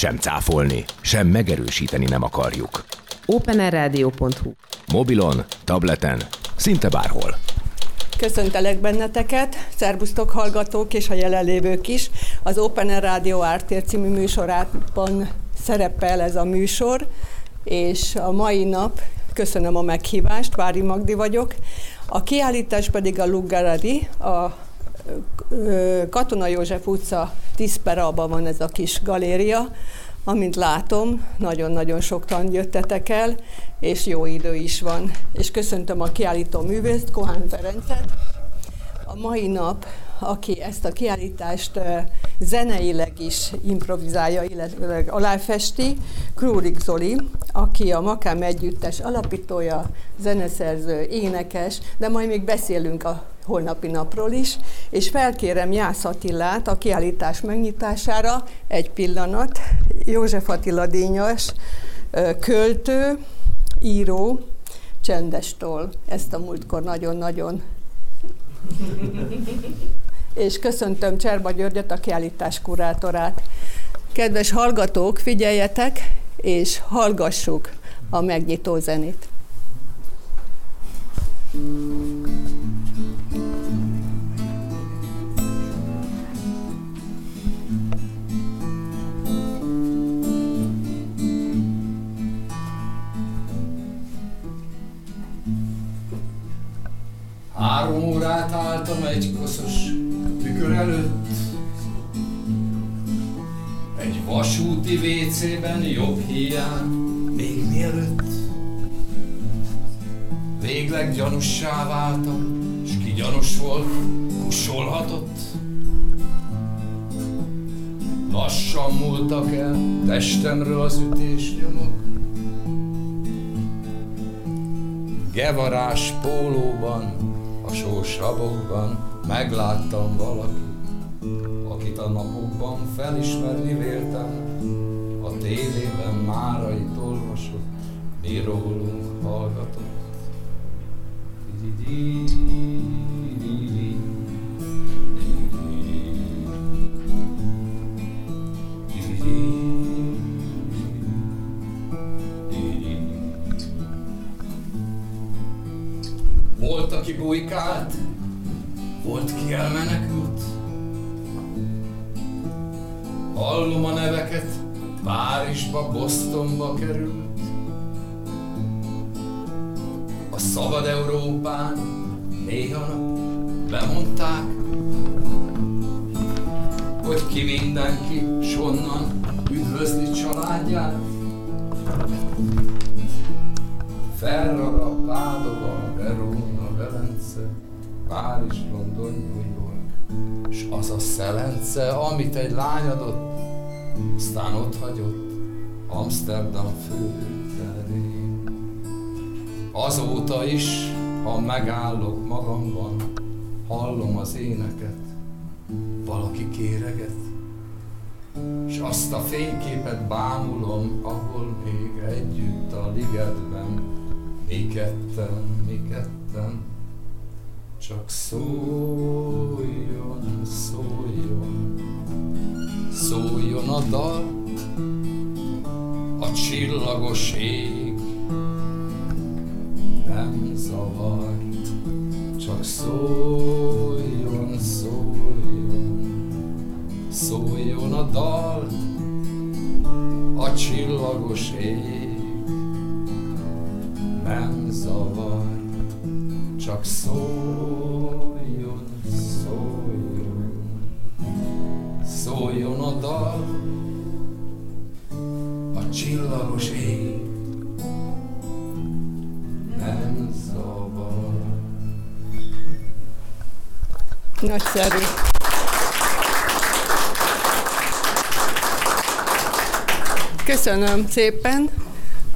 sem cáfolni, sem megerősíteni nem akarjuk. openerradio.hu Mobilon, tableten, szinte bárhol. Köszöntelek benneteket, szervusztok hallgatók és a jelenlévők is. Az Open Air Radio Ártér című műsorában szerepel ez a műsor, és a mai nap köszönöm a meghívást, Vári Magdi vagyok. A kiállítás pedig a Lugaradi, a Katona József utca 10 van ez a kis galéria, amint látom, nagyon-nagyon soktan jöttetek el, és jó idő is van. És köszöntöm a kiállító művészt, Kohán Ferencet. A mai nap, aki ezt a kiállítást zeneileg is improvizálja, illetve aláfesti, Krúrik Zoli, aki a Makám Együttes alapítója, zeneszerző, énekes, de majd még beszélünk a holnapi napról is, és felkérem Jász Attilát a kiállítás megnyitására egy pillanat. József Attila Dényas, költő, író, csendestól. Ezt a múltkor nagyon-nagyon és köszöntöm Cserba Györgyöt, a kiállítás kurátorát. Kedves hallgatók, figyeljetek, és hallgassuk a megnyitó zenét. thank Három órát álltam egy koszos tükör előtt, egy vasúti WC-ben jobb hiány, még mielőtt. Végleg gyanussá váltam, s ki gyanús volt, kussolhatott. Lassan múltak el testemről az ütés nyomok, Gevarás pólóban a sós rabokban megláttam valakit, akit a napokban felismerni véltem, a tévében márait olvasott, mi rólunk hallgatott. Volt, aki bujkált, volt, ki elmenekült. Hallom a neveket, Párizsba, Bostonba került. A szabad Európán néha nap bemondták, hogy ki mindenki, s honnan üdvözli családját. Ferrara, Pádova, Verona, Velence, Párizs, London, New York, és az a szelence, amit egy lány adott, aztán ott hagyott Amsterdam főterén. Azóta is, ha megállok magamban, hallom az éneket, valaki kéreget, és azt a fényképet bámulom, ahol még együtt a ligetben, mi ketten, mi ketten, csak szóljon, szóljon, szóljon a dal, a csillagos ég. Nem zavar, csak szóljon, szóljon, szóljon a dal, a csillagos ég. Nem zavar, csak szóljon, szóljon, szóljon a dal, a csillagos ég nem zavar. Nagyszerű. Köszönöm szépen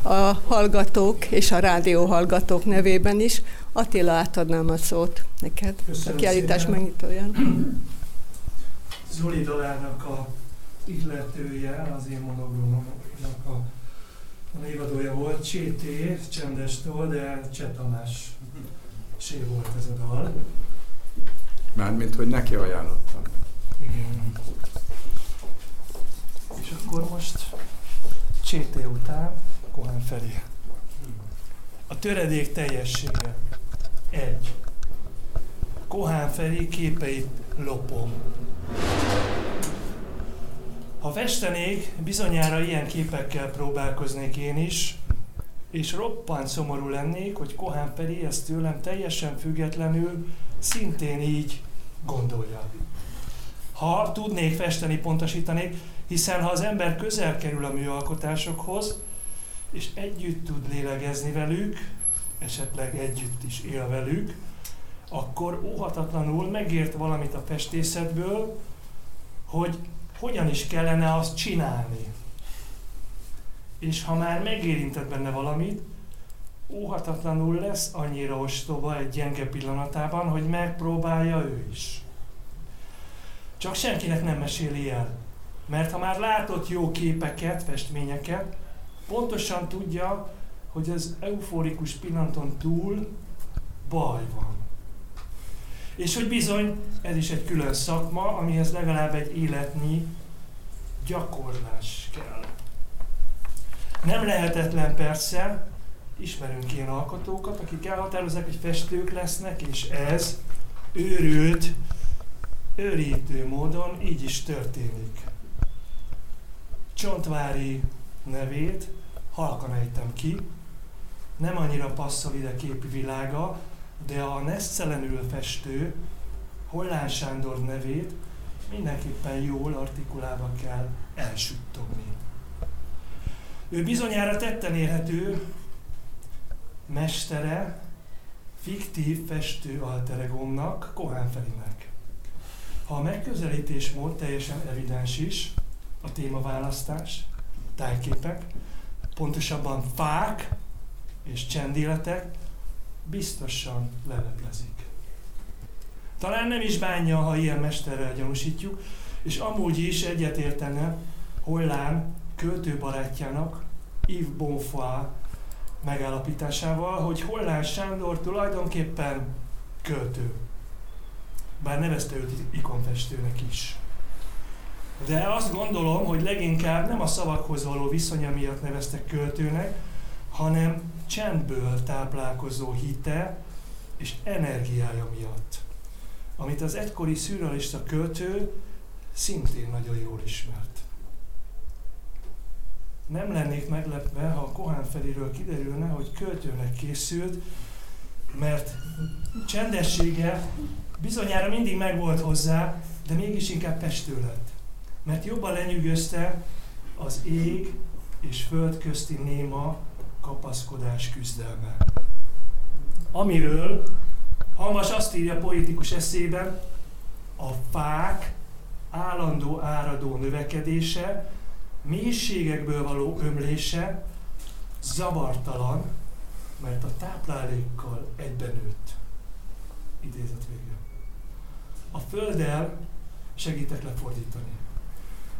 a hallgatók és a rádió hallgatók nevében is. Attila, átadnám a szót neked, Köszönöm a kiállítás megnyitóján. Zoli Dalának a illetője, az én monogramomnak a, a névadója volt, Csété, Csendestól, de Cseh Tamás sé volt ez a dal. Mármint, hogy neki ajánlottam. Igen. És akkor most Csété után Kohán Feri. A töredék teljessége. Egy. Kohán Feri képeit lopom. Ha festenék, bizonyára ilyen képekkel próbálkoznék én is, és roppant szomorú lennék, hogy Kohán Feri ezt tőlem teljesen függetlenül szintén így gondolja. Ha tudnék festeni, pontosítanék, hiszen ha az ember közel kerül a műalkotásokhoz, és együtt tud lélegezni velük, esetleg együtt is él velük, akkor óhatatlanul megért valamit a festészetből, hogy hogyan is kellene azt csinálni. És ha már megérintett benne valamit, óhatatlanul lesz annyira ostoba egy gyenge pillanatában, hogy megpróbálja ő is. Csak senkinek nem meséli el. Mert ha már látott jó képeket, festményeket, pontosan tudja, hogy az euforikus pillanaton túl baj van. És hogy bizony, ez is egy külön szakma, amihez legalább egy életnyi gyakorlás kell. Nem lehetetlen persze, ismerünk ilyen alkotókat, akik elhatározzák, hogy festők lesznek, és ez őrült, őrítő módon így is történik. Csontvári nevét halkan ejtem ki, nem annyira passzol ide képi világa, de a nesztelenül festő Hollán Sándor nevét mindenképpen jól artikulálva kell elsüttogni. Ő bizonyára tetten érhető mestere, fiktív festő alteregomnak, Kohán Ferinek. Ha a megközelítésmód teljesen evidens is, a témaválasztás, tájképek, pontosabban fák és csendéletek, biztosan leleplezik. Talán nem is bánja, ha ilyen mesterrel gyanúsítjuk, és amúgy is egyetértene Hollán költőbarátjának, Yves Bonfoy megállapításával, hogy Hollán Sándor tulajdonképpen költő. Bár nevezte őt ikonfestőnek is. De azt gondolom, hogy leginkább nem a szavakhoz való viszonya miatt neveztek költőnek, hanem csendből táplálkozó hite és energiája miatt, amit az egykori szürrealista költő szintén nagyon jól ismert. Nem lennék meglepve, ha a Kohán Feriről kiderülne, hogy költőnek készült, mert csendessége bizonyára mindig megvolt hozzá, de mégis inkább festő lett. Mert jobban lenyűgözte az ég és föld közti néma kapaszkodás küzdelme. Amiről Halmas azt írja poétikus eszében, a fák állandó áradó növekedése, mélységekből való ömlése zavartalan, mert a táplálékkal egyben nőtt. Idézet vége. A földdel segítek lefordítani.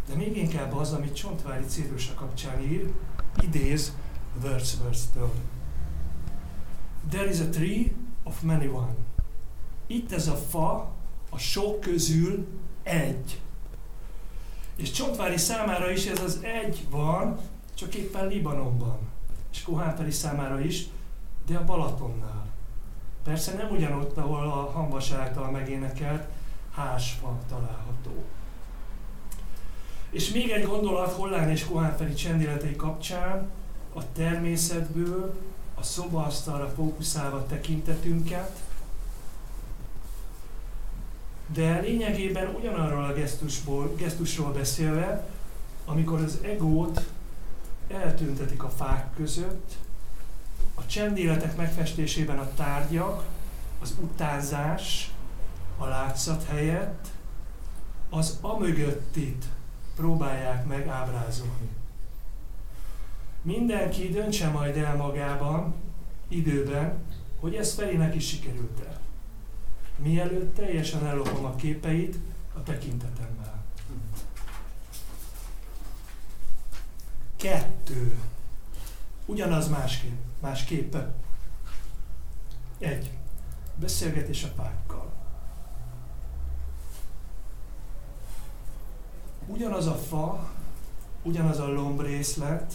De még inkább az, amit Csontvári Cédrusa kapcsán ír, idéz Wordsworth-től. There is a tree of many one. Itt ez a fa, a sok közül egy. És Csontvári számára is ez az egy van, csak éppen Libanonban. És Kohánfeli számára is, de a Balatonnál. Persze nem ugyanott, ahol a Hambas által megénekelt hásfa található. És még egy gondolat Hollán és Kohánfeli csendéletei kapcsán, a természetből a szobaasztalra fókuszálva tekintetünket, de lényegében ugyanarról a gesztusból, gesztusról beszélve, amikor az egót eltüntetik a fák között, a csendéletek megfestésében a tárgyak, az utánzás, a látszat helyett az amögöttit próbálják meg ábrázolni. Mindenki döntse majd el magában, időben, hogy ez felének is sikerült el. Mielőtt teljesen ellopom a képeit a tekintetemmel. Kettő. Ugyanaz másképp. Másképp. Egy. Beszélgetés a fákkal. Ugyanaz a fa, ugyanaz a lombrészlet,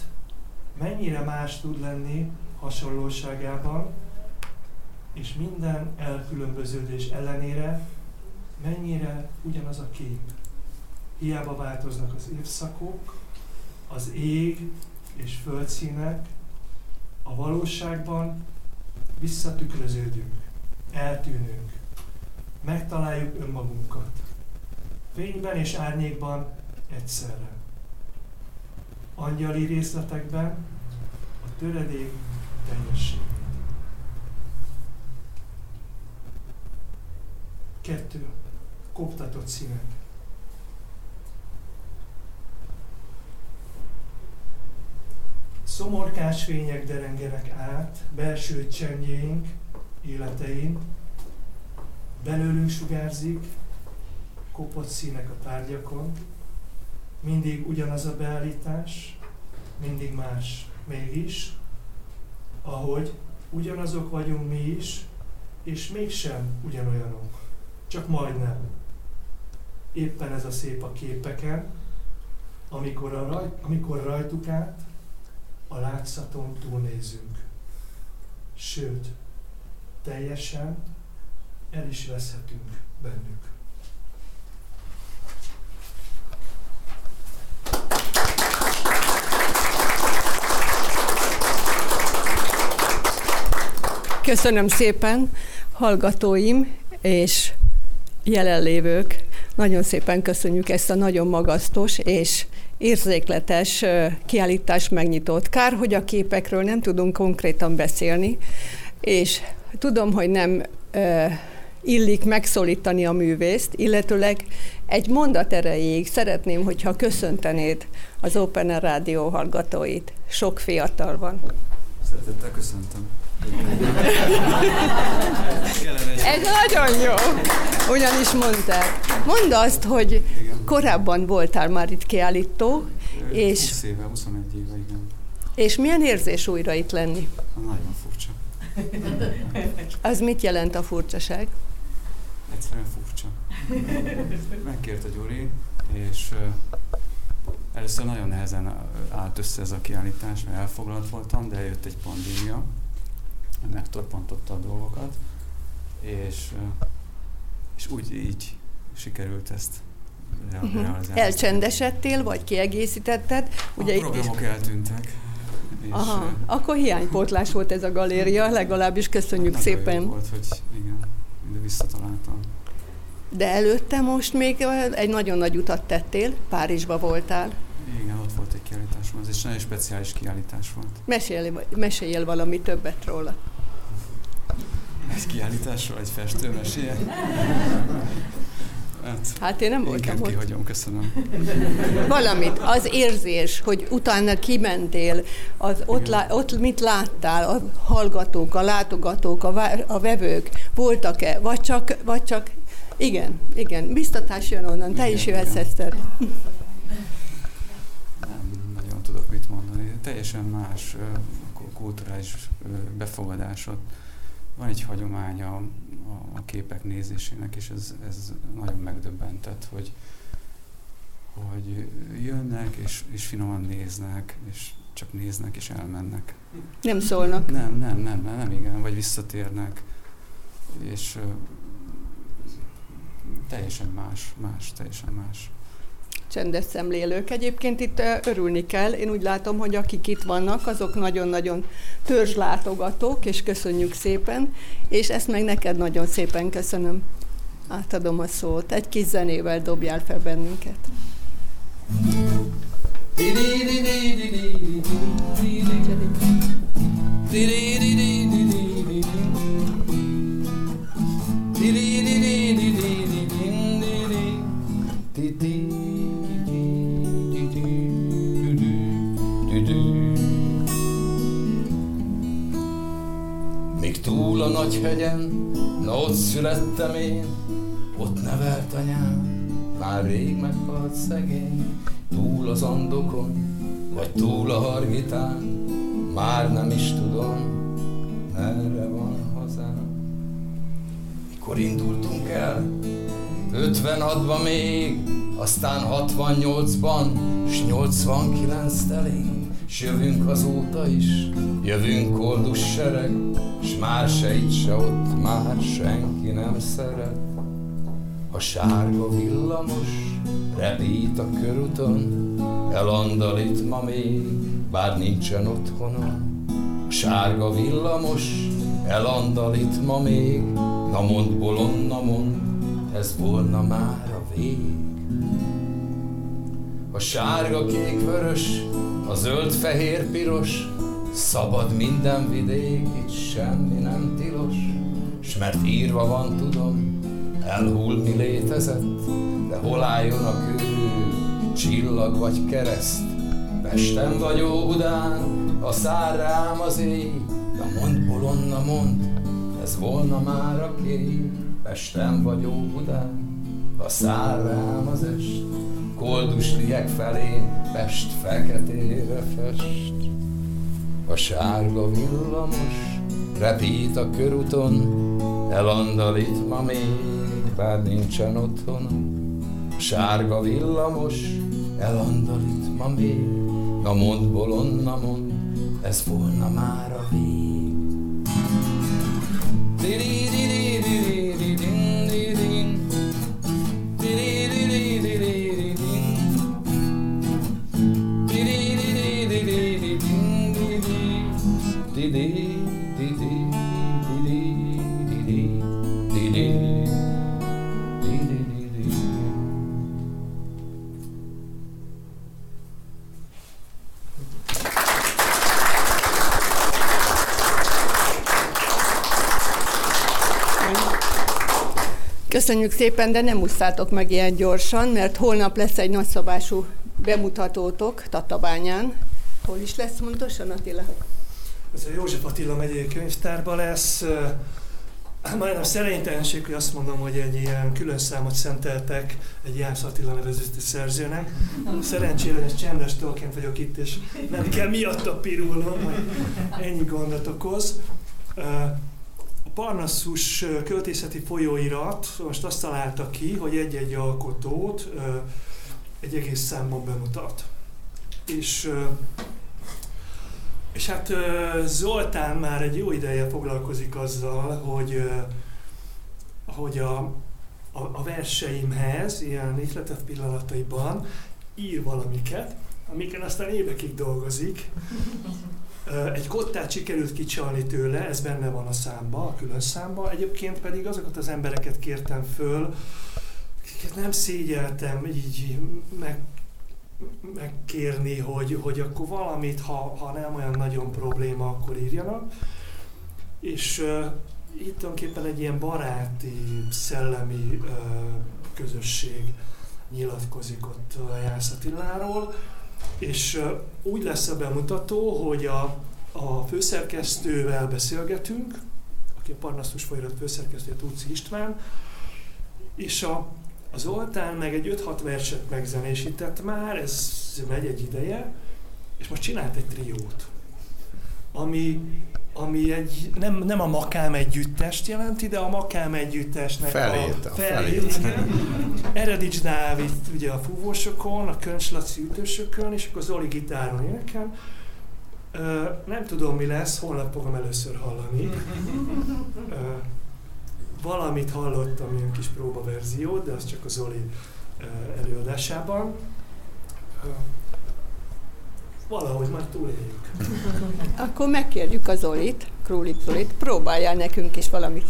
mennyire más tud lenni hasonlóságában, és minden elkülönböződés ellenére mennyire ugyanaz a kép. Hiába változnak az évszakok, az ég és földszínek, a valóságban visszatükröződünk, eltűnünk, megtaláljuk önmagunkat. Fényben és árnyékban egyszerre. Angyali részletekben a töredék teljességét. Kettő. Koptatott színek. Szomorkás fények derengenek át belső csendjénk életein, belőlünk sugárzik, kopott színek a tárgyakon, mindig ugyanaz a beállítás, mindig más, mégis, ahogy ugyanazok vagyunk mi is, és mégsem ugyanolyanok, csak majdnem. Éppen ez a szép a képeken, amikor, a raj, amikor rajtuk át a látszaton túlnézünk. Sőt, teljesen el is veszhetünk bennük. Köszönöm szépen, hallgatóim és jelenlévők. Nagyon szépen köszönjük ezt a nagyon magasztos és érzékletes kiállítás megnyitott. Kár, hogy a képekről nem tudunk konkrétan beszélni, és tudom, hogy nem illik megszólítani a művészt, illetőleg egy mondat erejéig szeretném, hogyha köszöntenéd az Open Rádió hallgatóit. Sok fiatal van. Szeretettel köszöntöm. Ez nagyon jó. Ugyanis mondták. Mondd azt, hogy Igen. korábban voltál már itt kiállító, és, 20 éve, 21 éve, igen. és milyen érzés újra itt lenni? Nagyon furcsa. Az mit jelent a furcsaság? Egyszerűen furcsa. Megkért a Gyuri, és először nagyon nehezen állt össze ez a kiállítás, mert elfoglalt voltam, de jött egy pandémia, megtorpantotta a dolgokat, és, és úgy így sikerült ezt Uh-huh. realizálni. Elcsendesedtél, vagy kiegészítetted? Ugye a itt- programok eltűntek. És, Aha, akkor hiánypótlás volt ez a galéria, legalábbis köszönjük nagyon szépen. volt, hogy igen, de visszataláltam. De előtte most még egy nagyon nagy utat tettél, Párizsba voltál. Igen, ott volt egy kiállításom, ez egy nagyon speciális kiállítás volt. Mesélj, meséljél valami többet róla. Egy kiállításról, egy festő mesélje? Hát, Hát én nem voltam ott. kihagyom, köszönöm. Valamit, az érzés, hogy utána kimentél, az ott, lá, ott mit láttál, a hallgatók, a látogatók, a, vá- a vevők, voltak-e, vagy csak, vagy csak, igen, igen, biztatás jön onnan, te Igen, is jöhetsz. Eszter. Nem nagyon tudok mit mondani. Teljesen más kulturális ö, befogadásod. Van egy hagyománya a, képek nézésének, és ez, ez nagyon megdöbbentett, hogy, hogy jönnek, és, és finoman néznek, és csak néznek, és elmennek. Nem szólnak. Nem, nem, nem, nem, nem igen, vagy visszatérnek, és teljesen más, más, teljesen más. Csendes szemlélők. Egyébként itt örülni kell. Én úgy látom, hogy akik itt vannak, azok nagyon-nagyon törzslátogatók, és köszönjük szépen. És ezt meg neked nagyon szépen köszönöm. Átadom a szót. Egy kis zenével dobjál fel bennünket. Még túl a nagy hegyen, na ott születtem én, ott nevelt anyám, már rég meghalt szegény, túl az andokon, vagy túl a hargitán, már nem is tudom, merre van hazám. Mikor indultunk el, 56-ban még, aztán 68-ban, s 89 telén, s jövünk azóta is, jövünk koldus sereg, s már se itt, se ott, már senki nem szeret. A sárga villamos repít a körúton, elandalít ma még, bár nincsen otthonon. A sárga villamos elandalít ma még, na mond bolonna mond, ez volna már a vég. A sárga, kék, vörös, a zöld, fehér, piros, szabad minden vidék, itt semmi nem tilos, s mert írva van, tudom, elhull mi létezett, de hol álljon a kő, csillag vagy kereszt, Pesten vagy Óbudán, a szár rám az éj, na mond bolonna mond, ez volna már a kép, Pesten vagy Óbudán, a szár rám az est, koldus liek felé, Pest feketére fest. A sárga villamos repít a körúton, elandalít ma még, bár nincsen otthon. A sárga villamos elandalít ma még, na mond bolonna mond, ez volna már a vég. Köszönjük szépen, de nem muszátok meg ilyen gyorsan, mert holnap lesz egy nagyszabású bemutatótok Tatabányán. Hol is lesz pontosan, Attila? Ez a József Attila megyei könyvtárban lesz. Majdnem szerénytelenség, hogy azt mondom, hogy egy ilyen külön számot szenteltek egy Jász Attila nevezetű szerzőnek. Szerencsére, hogy csendes tolként vagyok itt, és nem kell miatta pirulnom, hogy ennyi gondot okoz. Parnassus költészeti folyóirat most azt találta ki, hogy egy-egy alkotót egy egész számban bemutat. És, és hát Zoltán már egy jó ideje foglalkozik azzal, hogy, hogy a, a, a verseimhez, ilyen ihletet pillanataiban ír valamiket, amiken aztán évekig dolgozik, egy kottát sikerült kicsalni tőle, ez benne van a számba, a külön számba. Egyébként pedig azokat az embereket kértem föl, akiket nem szégyeltem így meg, megkérni, hogy, hogy akkor valamit, ha, ha nem olyan nagyon probléma, akkor írjanak. És uh, itt tulajdonképpen egy ilyen baráti, szellemi uh, közösség nyilatkozik ott a Jász Attiláról és úgy lesz a bemutató, hogy a, a főszerkesztővel beszélgetünk, aki a Parnasztus folyamat főszerkesztője, Tuci István, és a, az Zoltán meg egy 5-6 verset megzenésített már, ez megy egy ideje, és most csinált egy triót, ami, ami egy, nem, nem a Makám együttest jelenti, de a Makám együttesnek felét, a, a felét. felét. Eredics Dávid ugye a fúvósokon, a Köncs Laci ütősökön, és akkor Zoli gitáron énekel. nem tudom mi lesz, holnap fogom először hallani. valamit hallottam, ilyen kis próbaverziót, de az csak a Zoli előadásában valahogy már túléljük. Akkor megkérjük a Zolit, Królik Zolit, próbáljál nekünk is valamit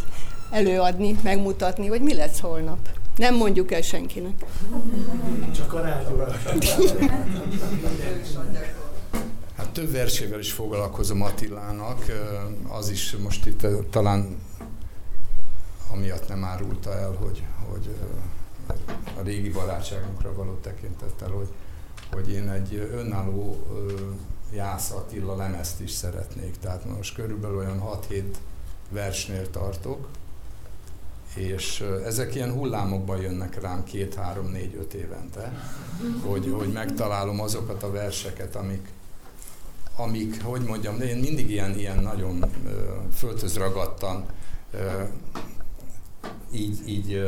előadni, megmutatni, hogy mi lesz holnap. Nem mondjuk el senkinek. Csak a rádióra. Hát több versével is foglalkozom Attilának, az is most itt talán amiatt nem árulta el, hogy, hogy a régi barátságunkra való tekintettel, hogy hogy én egy önálló Jász Attila lemezt is szeretnék. Tehát most körülbelül olyan 6-7 versnél tartok, és ezek ilyen hullámokban jönnek rám két, három, négy, öt évente, hogy, hogy megtalálom azokat a verseket, amik, amik, hogy mondjam, de én mindig ilyen, ilyen nagyon földhöz ragadtan így, így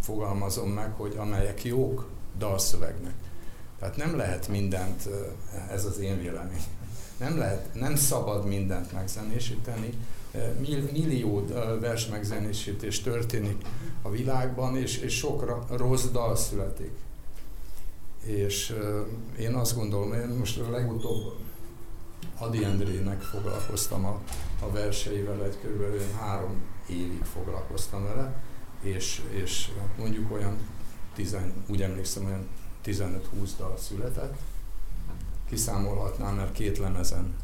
fogalmazom meg, hogy amelyek jók dalszövegnek Tehát nem lehet mindent, ez az én vélemény, nem lehet, nem szabad mindent megzenésíteni, millió vers megzenésítés történik a világban, és, és sok rossz dal születik. És én azt gondolom, én most legutóbb Adi Endrének foglalkoztam a, a verseivel, egy kb. három évig foglalkoztam vele, és, és mondjuk olyan, tizen, úgy emlékszem, olyan 15-20 dal született. Kiszámolhatnám, mert két lemezen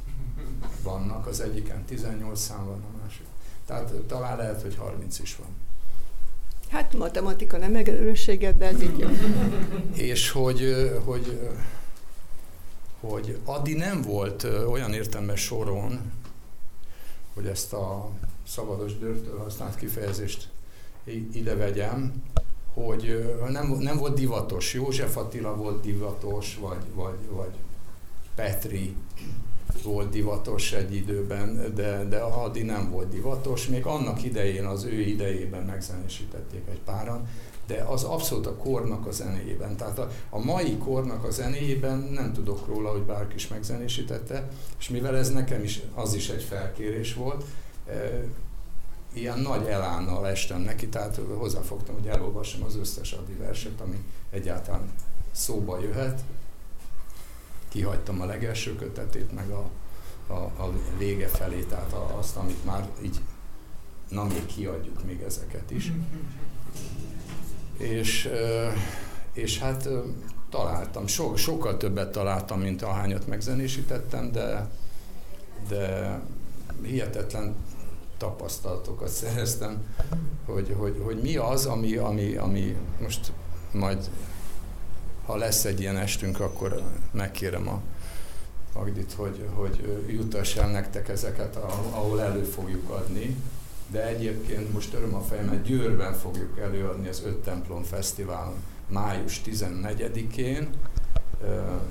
vannak, az egyiken 18 szám van, a másik. Tehát talán lehet, hogy 30 is van. Hát matematika nem megerősséget, de ez így jó. És hogy, hogy, hogy Adi nem volt olyan értelmes soron, hogy ezt a szabados dörtől használt kifejezést ide vegyem, hogy nem, nem volt divatos. József Attila volt divatos, vagy, vagy, vagy Petri volt divatos egy időben, de, de a Hadi nem volt divatos. Még annak idején, az ő idejében megzenésítették egy páran, de az abszolút a kornak a zenéjében. Tehát a, a mai kornak a zenéjében nem tudok róla, hogy bárki is megzenésítette, és mivel ez nekem is, az is egy felkérés volt, ilyen nagy elánnal estem neki, tehát hozzáfogtam, hogy elolvassam az összes Adi verset, ami egyáltalán szóba jöhet. Kihagytam a legelső kötetét, meg a, a, a vége felé, tehát azt, amit már így, na még kiadjuk még ezeket is. És, és hát találtam, so, sokkal többet találtam, mint ahányat megzenésítettem, de, de hihetetlen tapasztalatokat szereztem, hogy, hogy, hogy mi az, ami, ami, ami most majd, ha lesz egy ilyen estünk, akkor megkérem a Magdit, hogy, hogy jutass el nektek ezeket, ahol elő fogjuk adni. De egyébként most öröm a fejemet, Győrben fogjuk előadni az Öt Templom Fesztiválon május 14-én.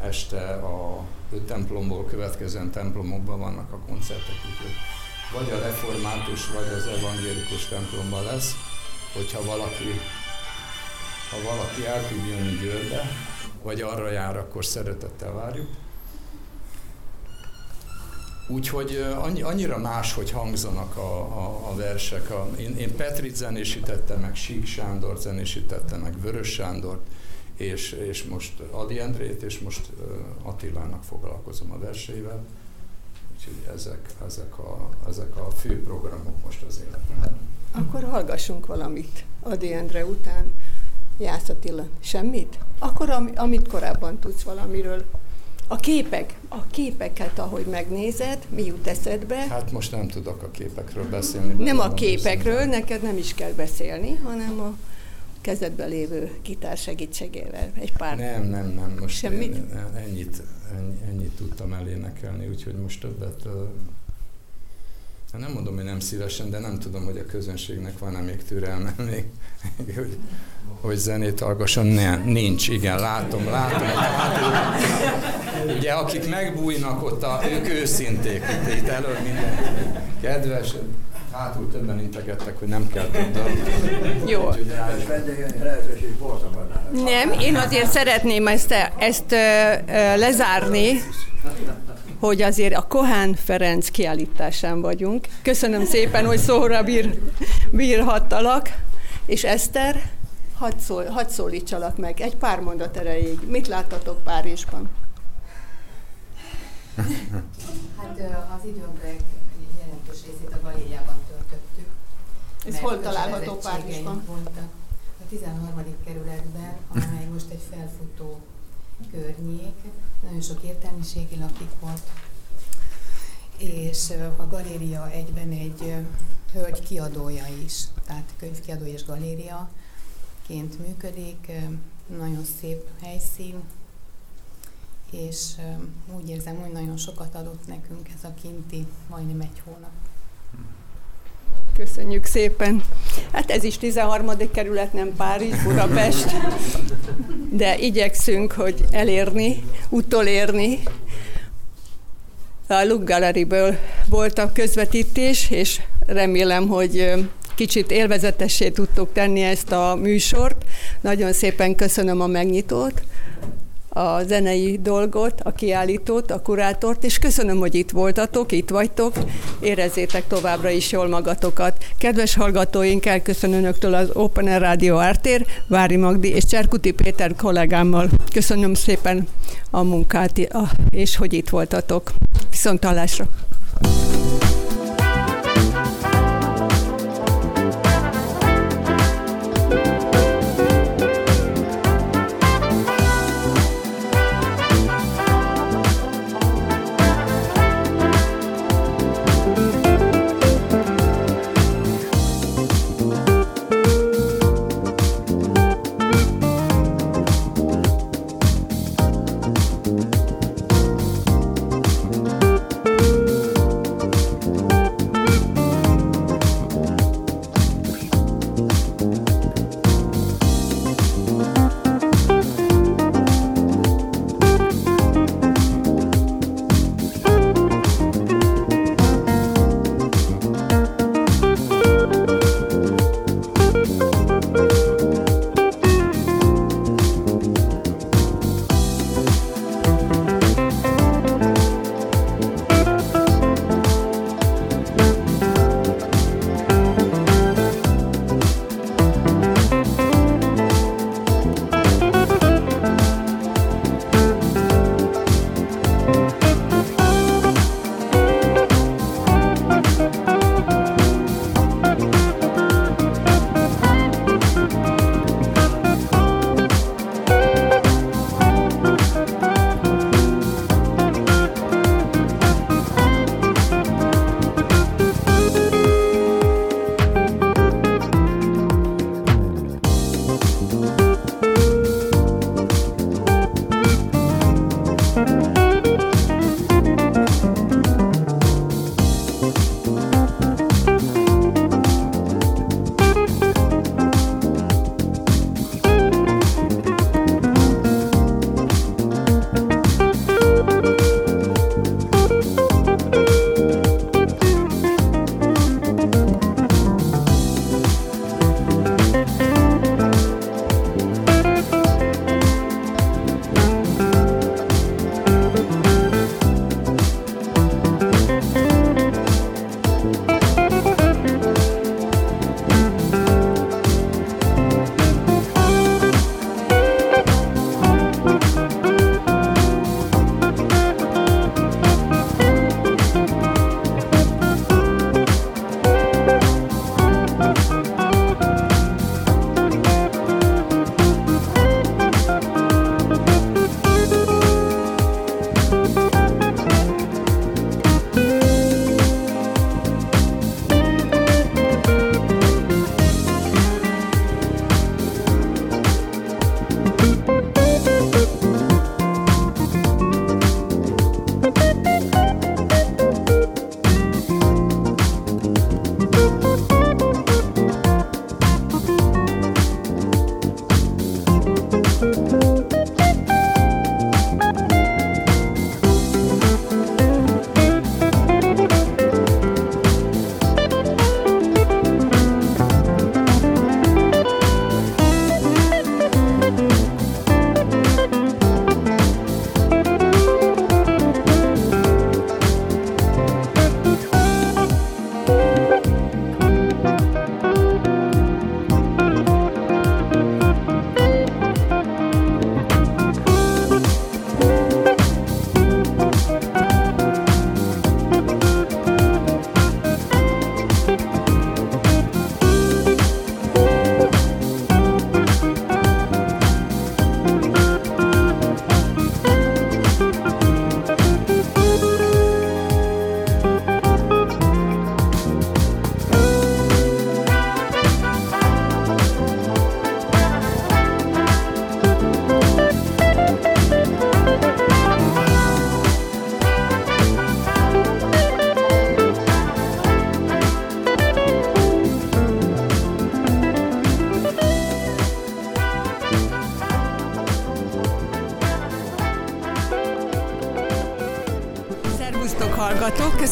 Este a öt templomból következően templomokban vannak a koncertek, úgyhogy vagy a református, vagy az evangélikus templomban lesz, hogyha valaki, ha valaki el tud jönni Győrbe, vagy arra jár, akkor szeretettel várjuk. Úgyhogy annyira más, hogy hangzanak a, a, a versek. A, én, én Petrit zenésítettem, meg Sík Sándor zenésítettem, meg Vörös Sándort, és, és most Adi Endrét, és most Attilának foglalkozom a verseivel. Úgyhogy ezek, ezek, a, ezek a fő programok most az életben. Akkor hallgassunk valamit Adi Endre után. Jász Attila, semmit? Akkor am, amit korábban tudsz valamiről. A képek, a képeket, ahogy megnézed, mi jut eszedbe? Hát most nem tudok a képekről beszélni. Nem a képekről, beszélni. neked nem is kell beszélni, hanem a kezedbe lévő gitár segítségével. Egy pár. Nem, nem, nem. Most Semmit? Én, ennyit, ennyi, ennyit tudtam elénekelni, úgyhogy most többet Hát nem mondom, hogy nem szívesen, de nem tudom, hogy a közönségnek van-e még türelme még, hogy, hogy zenét hallgasson. Nem, nincs, igen, látom, látom. látom. Ugye, akik megbújnak ott, a, ők őszinték, itt, itt elől minden. Kedves, hátul többen integettek, hogy nem kell dal. Jó. Nem, én azért szeretném ezt, ezt lezárni, hogy azért a Kohán Ferenc kiállításán vagyunk. Köszönöm szépen, hogy szóra bír, bírhattalak. És Eszter, hadd, szól, hadd szólítsalak meg egy pár mondat erejéig. Mit láttatok Párizsban? Hát az időnk Ez hol található Párizsban? Voltak a 13. kerületben, amely most egy felfutó környék, nagyon sok értelmiségi lakik volt, és a galéria egyben egy hölgy kiadója is, tehát könyvkiadó és galériaként működik, nagyon szép helyszín, és úgy érzem, hogy nagyon sokat adott nekünk ez a kinti majdnem egy hónap. Köszönjük szépen. Hát ez is 13. kerület, nem Párizs, Budapest, de igyekszünk, hogy elérni, utolérni. A Look Gallery-ből volt a közvetítés, és remélem, hogy kicsit élvezetessé tudtuk tenni ezt a műsort. Nagyon szépen köszönöm a megnyitót. A zenei dolgot, a kiállítót, a kurátort, és köszönöm, hogy itt voltatok, itt vagytok, érezzétek továbbra is jól magatokat. Kedves hallgatóink, elköszön önöktől az Open Air Radio Ártér, Vári Magdi és Cserkuti Péter kollégámmal. Köszönöm szépen a munkát, és hogy itt voltatok. Viszont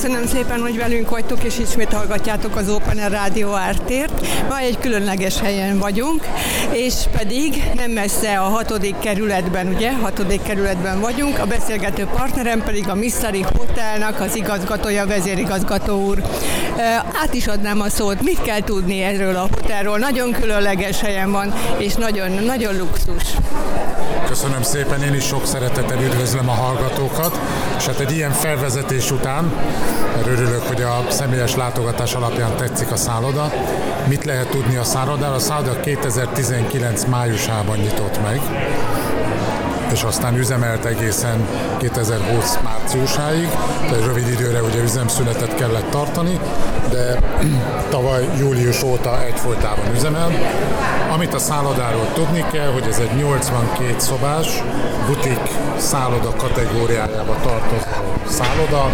Köszönöm szépen, hogy velünk vagytok, és ismét hallgatjátok az Open Air Rádió Ártért. Ma egy különleges helyen vagyunk. és pedig nem messze a hatodik kerületben, ugye, hatodik kerületben vagyunk, a beszélgető partnerem pedig a Missari Hotelnak az igazgatója, vezérigazgató úr. Át is adnám a szót, mit kell tudni erről a hotelról, nagyon különleges helyen van, és nagyon, nagyon luxus. Köszönöm szépen, én is sok szeretettel üdvözlöm a hallgatókat, és hát egy ilyen felvezetés után, mert örülök, hogy a személyes látogatás alapján tetszik a szálloda. Mit lehet tudni a szállodáról? A szálloda 2019 májusában nyitott meg, és aztán üzemelt egészen 2020 márciusáig, de rövid időre ugye üzemszünetet kellett tartani, de tavaly július óta egyfolytában üzemel. Amit a szállodáról tudni kell, hogy ez egy 82 szobás, butik szálloda kategóriájába tartozó szálloda,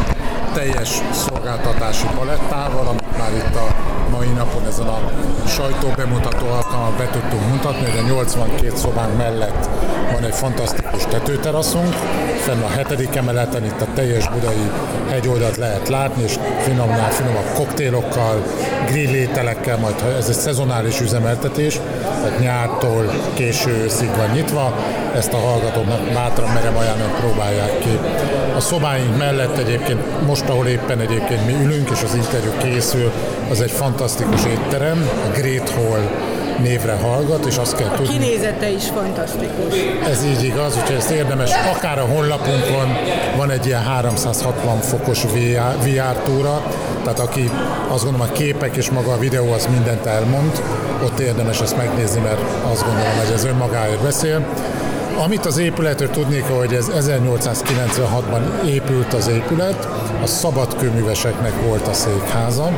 teljes szolgáltatási palettával, amit már itt a mai napon ezen a sajtó bemutató alkalommal be tudtunk mutatni, hogy a 82 szobánk mellett van egy fantasztikus tetőteraszunk, fenn a hetedik emeleten itt a teljes budai hegyoldalt lehet látni, és finomnál finomabb koktélokkal, grillételekkel, majd ez egy szezonális üzemeltetés, tehát nyártól késő őszig van nyitva, ezt a hallgatóknak bátran merem ajánlani, próbálják ki. A szobáink mellett egyébként most, ahol éppen egyébként mi ülünk, és az interjú készül, az egy fantasztikus étterem, a Great Hall névre hallgat, és azt kell tudni. A kinézete is fantasztikus. Ez így igaz, úgyhogy ezt érdemes, akár a honlapunkon van egy ilyen 360 fokos VR, VR túra, tehát aki azt gondolom a képek és maga a videó az mindent elmond, ott érdemes ezt megnézni, mert azt gondolom, hogy ez önmagáért beszél. Amit az épületről tudnék, hogy ez 1896-ban épült az épület, a szabadkőműveseknek volt a székháza,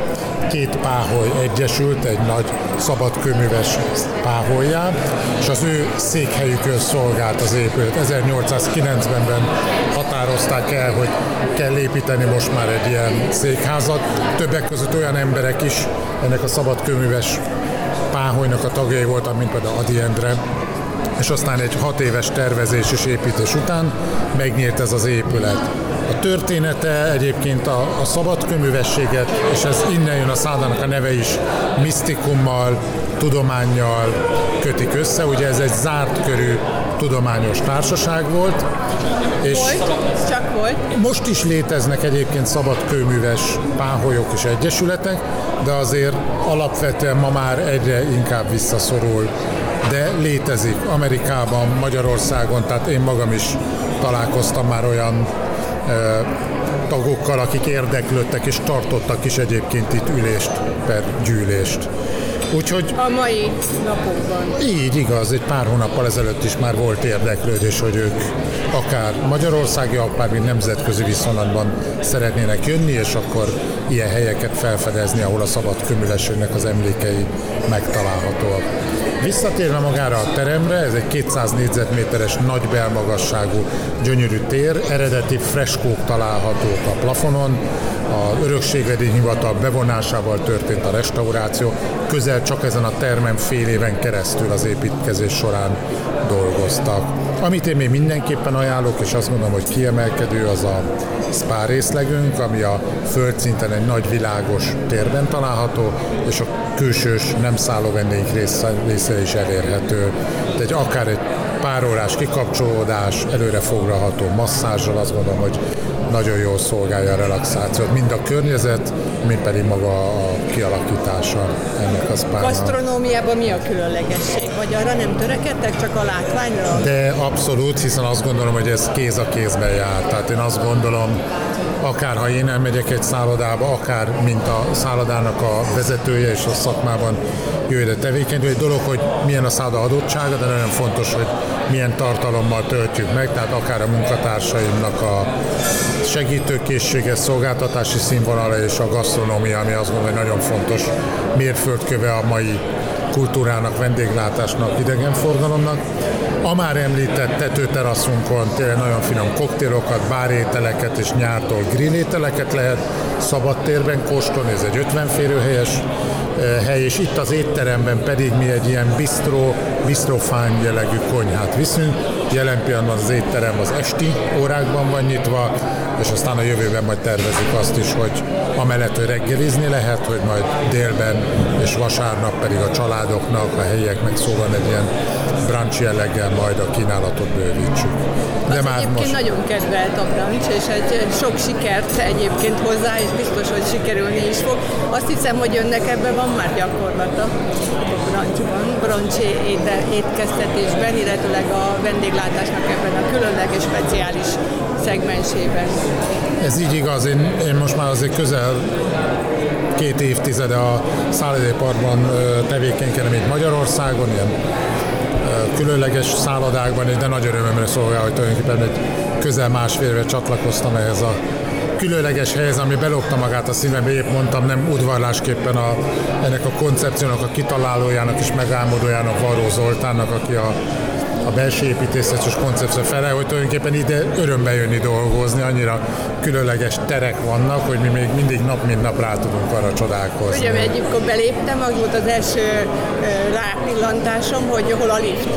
két páholy egyesült egy nagy szabadkőműves páholyá, és az ő székhelyükön szolgált az épület. 1890-ben határozták el, hogy kell építeni most már egy ilyen székházat. Többek között olyan emberek is ennek a szabadkőműves páholynak a tagjai voltak, mint például Adi Endre, és aztán egy hat éves tervezés és építés után megnyílt ez az épület. A története egyébként a, a szabadköművességet, és ez innen jön a szádának a neve is, misztikummal, tudományjal kötik össze. Ugye ez egy zárt körű tudományos társaság volt. És volt, csak volt. Most is léteznek egyébként szabadkőműves páholyok és egyesületek, de azért alapvetően ma már egyre inkább visszaszorul de létezik Amerikában, Magyarországon, tehát én magam is találkoztam már olyan tagokkal, akik érdeklődtek és tartottak is egyébként itt ülést per gyűlést. Úgyhogy... A mai napokban. Így igaz, egy pár hónappal ezelőtt is már volt érdeklődés, hogy ők akár magyarországi, akár mint nemzetközi viszonylatban szeretnének jönni, és akkor ilyen helyeket felfedezni, ahol a szabad kömülességnek az emlékei megtalálhatóak. Visszatérve magára a teremre, ez egy 200 négyzetméteres nagy belmagasságú gyönyörű tér, eredeti freskók találhatók a plafonon, a örökségvédi hivatal bevonásával történt a restauráció, közel csak ezen a termen fél éven keresztül az építkezés során dolgoztak. Amit én még mindenképpen ajánlok, és azt gondolom, hogy kiemelkedő, az a spa részlegünk, ami a földszinten egy nagy világos térben található, és a külsős nem szálló vendég része, része is elérhető. Tehát akár egy pár órás kikapcsolódás, előre foglalható masszázsal, azt gondolom, hogy nagyon jól szolgálja a relaxációt, mind a környezet, mind pedig maga a kialakítása ennek a spának. Gasztronómiában mi a különlegesség? Vagy arra nem törekedtek, csak a látványra? De abszolút, hiszen azt gondolom, hogy ez kéz a kézben jár. Tehát én azt gondolom, akár ha én elmegyek egy szállodába, akár mint a szállodának a vezetője és a szakmában jöjjön a tevékenység. Egy dolog, hogy milyen a szálloda adottsága, de nagyon fontos, hogy milyen tartalommal töltjük meg, tehát akár a munkatársaimnak a segítőkészsége, szolgáltatási színvonala és a gasztronómia, ami azt gondolom, hogy nagyon fontos mérföldköve a mai kultúrának, vendéglátásnak, idegenforgalomnak. A már említett tetőteraszunkon tényleg nagyon finom koktélokat, bárételeket és nyártól grillételeket lehet szabadtérben kóstolni, ez egy 50 férőhelyes eh, hely, és itt az étteremben pedig mi egy ilyen bistró, bistrofány jellegű konyhát viszünk. Jelen pillanatban az étterem az esti órákban van nyitva, és aztán a jövőben majd tervezik azt is, hogy amellett, hogy reggelizni lehet, hogy majd délben és vasárnap pedig a családoknak, a helyieknek szóval egy ilyen brunch jelleggel majd a kínálatot bővítsük. De Az már egyébként most... nagyon kedvelt a brunch, és egy, sok sikert egyébként hozzá, és biztos, hogy sikerülni is fog. Azt hiszem, hogy önnek ebben van már gyakorlata a brunchban, brunch étkeztetésben, illetőleg a vendéglátásnak ebben a különleges, speciális szegmensében. Ez így igaz, én, én most már azért közel két évtizede a szállodaiparban tevékenykedem itt Magyarországon, ilyen különleges szállodákban, de nagy örömömre szolgál, hogy tulajdonképpen egy közel másfél éve csatlakoztam ehhez a különleges helyhez, ami belopta magát a szívembe, épp mondtam, nem udvarlásképpen a, ennek a koncepciónak, a kitalálójának és megálmodójának, Varó Zoltánnak, aki a a belső építészetes koncepció fele, hogy tulajdonképpen ide örömbe jönni dolgozni, annyira különleges terek vannak, hogy mi még mindig nap mint nap rá tudunk arra csodálkozni. Ugye, egyébként beléptem, az volt az első rápillantásom, hogy hol a lift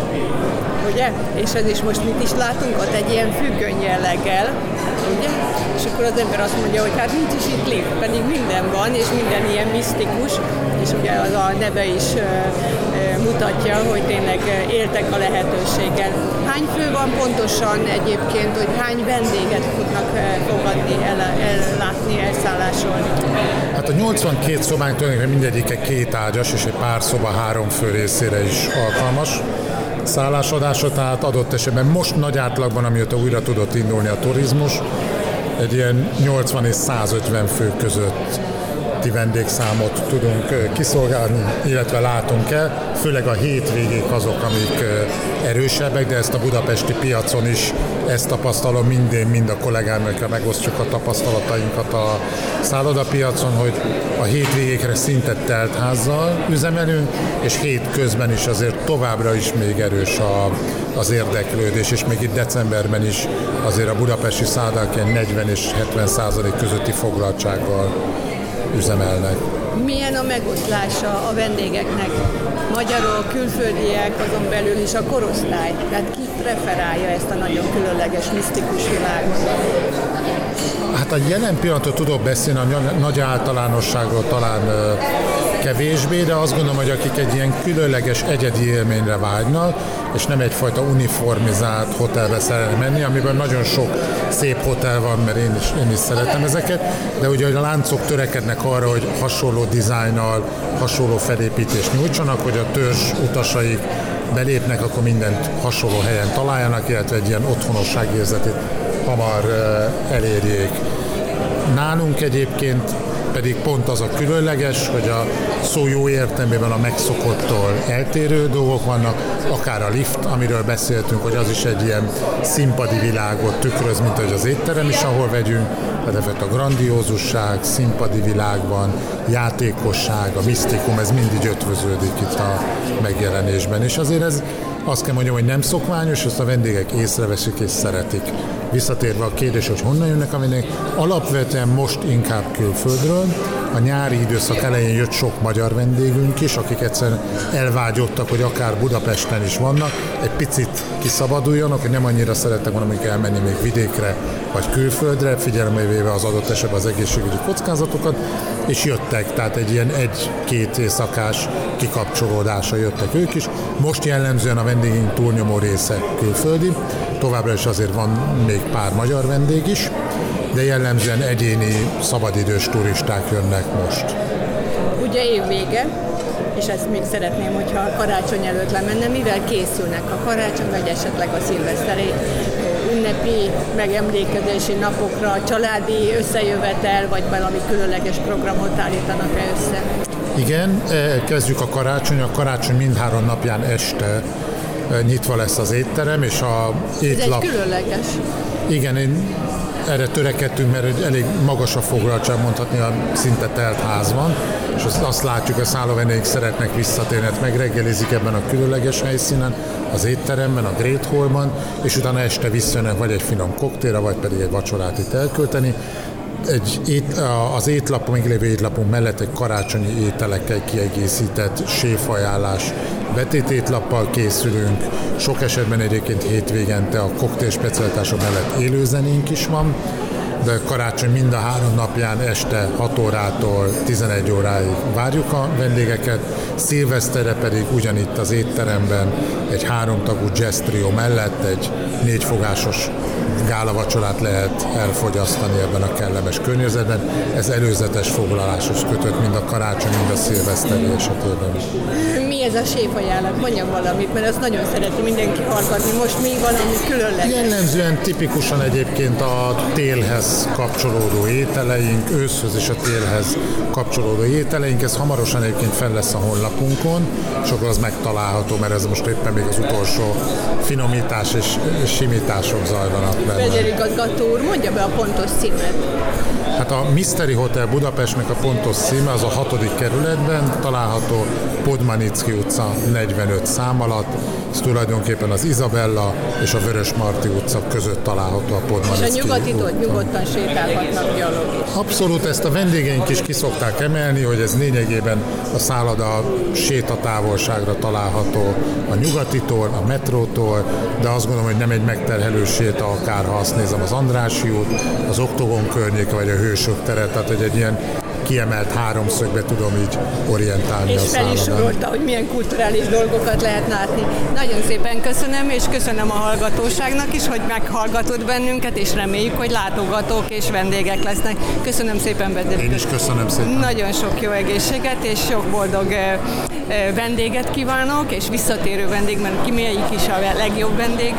ugye? És ez is most mit is látunk, ott egy ilyen függöny jelleggel, ugye? És akkor az ember azt mondja, hogy hát nincs is itt lift, pedig minden van, és minden ilyen misztikus, és ugye az a neve is mutatja, hogy tényleg éltek a lehetőséggel. Hány fő van pontosan egyébként, hogy hány vendéget tudnak fogadni, el, ellátni, elszállásolni? Hát a 82 szobánk tulajdonképpen mindegyike két ágyas, és egy pár szoba három fő részére is alkalmas szállásadásra, tehát adott esetben most nagy átlagban, amióta újra tudott indulni a turizmus, egy ilyen 80 és 150 fő között ti vendégszámot tudunk kiszolgálni, illetve látunk el, főleg a hétvégék azok, amik erősebbek, de ezt a budapesti piacon is ezt tapasztalom minden, mind a kollégámmal megosztjuk a tapasztalatainkat a szállodapiacon, hogy a hétvégékre szinte telt házzal üzemelünk, és hétközben is azért továbbra is még erős a, az érdeklődés, és még itt decemberben is azért a budapesti szállodák ilyen 40 és 70 százalék közötti foglaltsággal üzemelnek. Milyen a megoszlása a vendégeknek? Magyarok, külföldiek, azon belül is a korosztály? Tehát ki preferálja ezt a nagyon különleges, misztikus világot? Hát a jelen pillanatot tudok beszélni, a nagy általánosságról talán kevésbé, de azt gondolom, hogy akik egy ilyen különleges, egyedi élményre vágynak, és nem egyfajta uniformizált hotelbe szeretne menni, amiben nagyon sok szép hotel van, mert én is, én is szeretem ezeket, de ugye a láncok törekednek arra, hogy hasonló dizájnnal, hasonló felépítést nyújtsanak, hogy a törzs utasaik belépnek, akkor mindent hasonló helyen találjanak, illetve egy ilyen otthonosságérzetét hamar elérjék. Nálunk egyébként pedig pont az a különleges, hogy a szó jó értelmében a megszokottól eltérő dolgok vannak, akár a lift, amiről beszéltünk, hogy az is egy ilyen színpadi világot tükröz, mint hogy az étterem is, ahol vegyünk, tehát a grandiózusság, színpadi világban, játékosság, a misztikum, ez mindig ötvöződik itt a megjelenésben, és azért ez azt kell mondjam, hogy nem szokványos, ezt a vendégek észreveszik és szeretik. Visszatérve a kérdés, hogy honnan jönnek a vendégek, alapvetően most inkább külföldről. A nyári időszak elején jött sok magyar vendégünk is, akik egyszerűen elvágyottak, hogy akár Budapesten is vannak, egy picit kiszabaduljanak, hogy nem annyira szerettek volna még elmenni még vidékre vagy külföldre, figyelembe véve az adott esetben az egészségügyi kockázatokat, és jöttek, tehát egy ilyen egy-két éjszakás kikapcsolódása jöttek ők is. Most jellemzően a vendégeink túlnyomó része külföldi, továbbra is azért van még pár magyar vendég is, de jellemzően egyéni szabadidős turisták jönnek most. Ugye évvége, és ezt még szeretném, hogyha karácsony előtt lemenne, mivel készülnek a karácsony, vagy esetleg a szilveszteri ünnepi megemlékezési napokra, családi összejövetel, vagy valami különleges programot állítanak -e össze? Igen, e, kezdjük a karácsony. A karácsony mindhárom napján este e, nyitva lesz az étterem, és a étlap... Ez egy különleges. Igen, én erre törekedtünk, mert elég magas a foglaltság, mondhatni, a szinte telt ház van, és azt, azt látjuk, a szállóvendégek szeretnek visszatérni, hát megreggelizik ebben a különleges helyszínen, az étteremben, a Great Hallban, és utána este visszajönnek vagy egy finom koktélra, vagy pedig egy vacsorát itt elkölteni. Egy ét, az étlapunk, még lévő étlapunk mellett egy karácsonyi ételekkel kiegészített séfajánlás betététlappal készülünk, sok esetben egyébként hétvégente a koktél specialitások mellett élőzenénk is van, de karácsony mind a három napján este 6 órától 11 óráig várjuk a vendégeket, szilveszterre pedig ugyanitt az étteremben egy háromtagú jazz trio mellett egy négyfogásos gálavacsorát lehet elfogyasztani ebben a kellemes környezetben. Ez előzetes foglalásos kötött mind a karácsony, mind a szilveszteri esetében. Mi ez a séfajánlat? Mondjam valamit, mert azt nagyon szereti mindenki hallgatni. Most mi valami különleges? Jellemzően tipikusan egyébként a télhez kapcsolódó ételeink, őszhöz és a télhez kapcsolódó ételeink, ez hamarosan egyébként fel lesz a honlapunkon, és akkor az megtalálható, mert ez most éppen még az utolsó finomítás és simítások zajlanak benne. Vezérigazgató úr, mondja be a pontos címet. Hát a Mystery Hotel Budapestnek a pontos címe az a hatodik kerületben található Podmanicki utca 45 szám alatt. Ez tulajdonképpen az Izabella és a Vörös Marti utca között található a Podmanicki És a nyugatitól nyugodtan sétálhatnak gyalog is. Abszolút ezt a vendégeink is kiszokták emelni, hogy ez lényegében a szálloda sétatávolságra található a nyugatitól, a metrótól, de azt gondolom, hogy nem egy megterhelő séta, akár ha azt nézem az Andrási út, az Oktogon környék, vagy a Hősök tere, tehát hogy egy ilyen kiemelt háromszögbe tudom így orientálni És a fel is szállodán. sorolta, hogy milyen kulturális dolgokat lehet látni. Nagyon szépen köszönöm, és köszönöm a hallgatóságnak is, hogy meghallgatott bennünket, és reméljük, hogy látogatók és vendégek lesznek. Köszönöm szépen, Bedeli. Én is köszönöm szépen. Nagyon sok jó egészséget, és sok boldog vendéget kívánok, és visszatérő vendég, mert ki melyik is a legjobb vendég.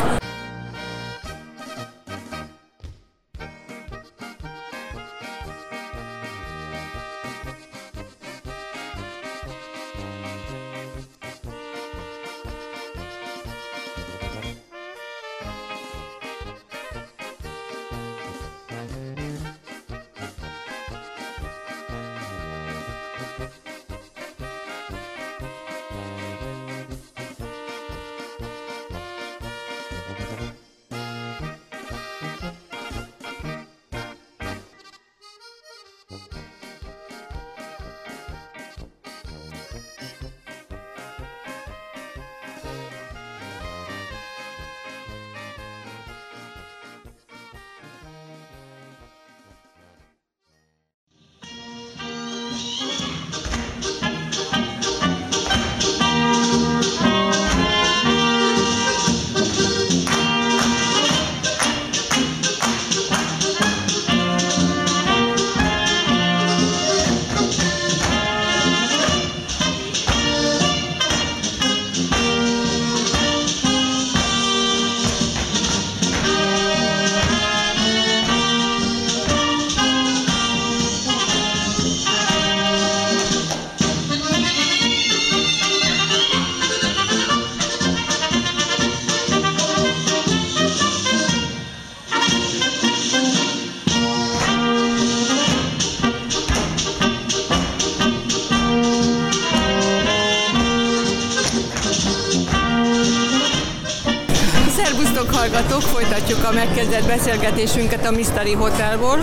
Beszélgetésünket a Mystery Hotelból.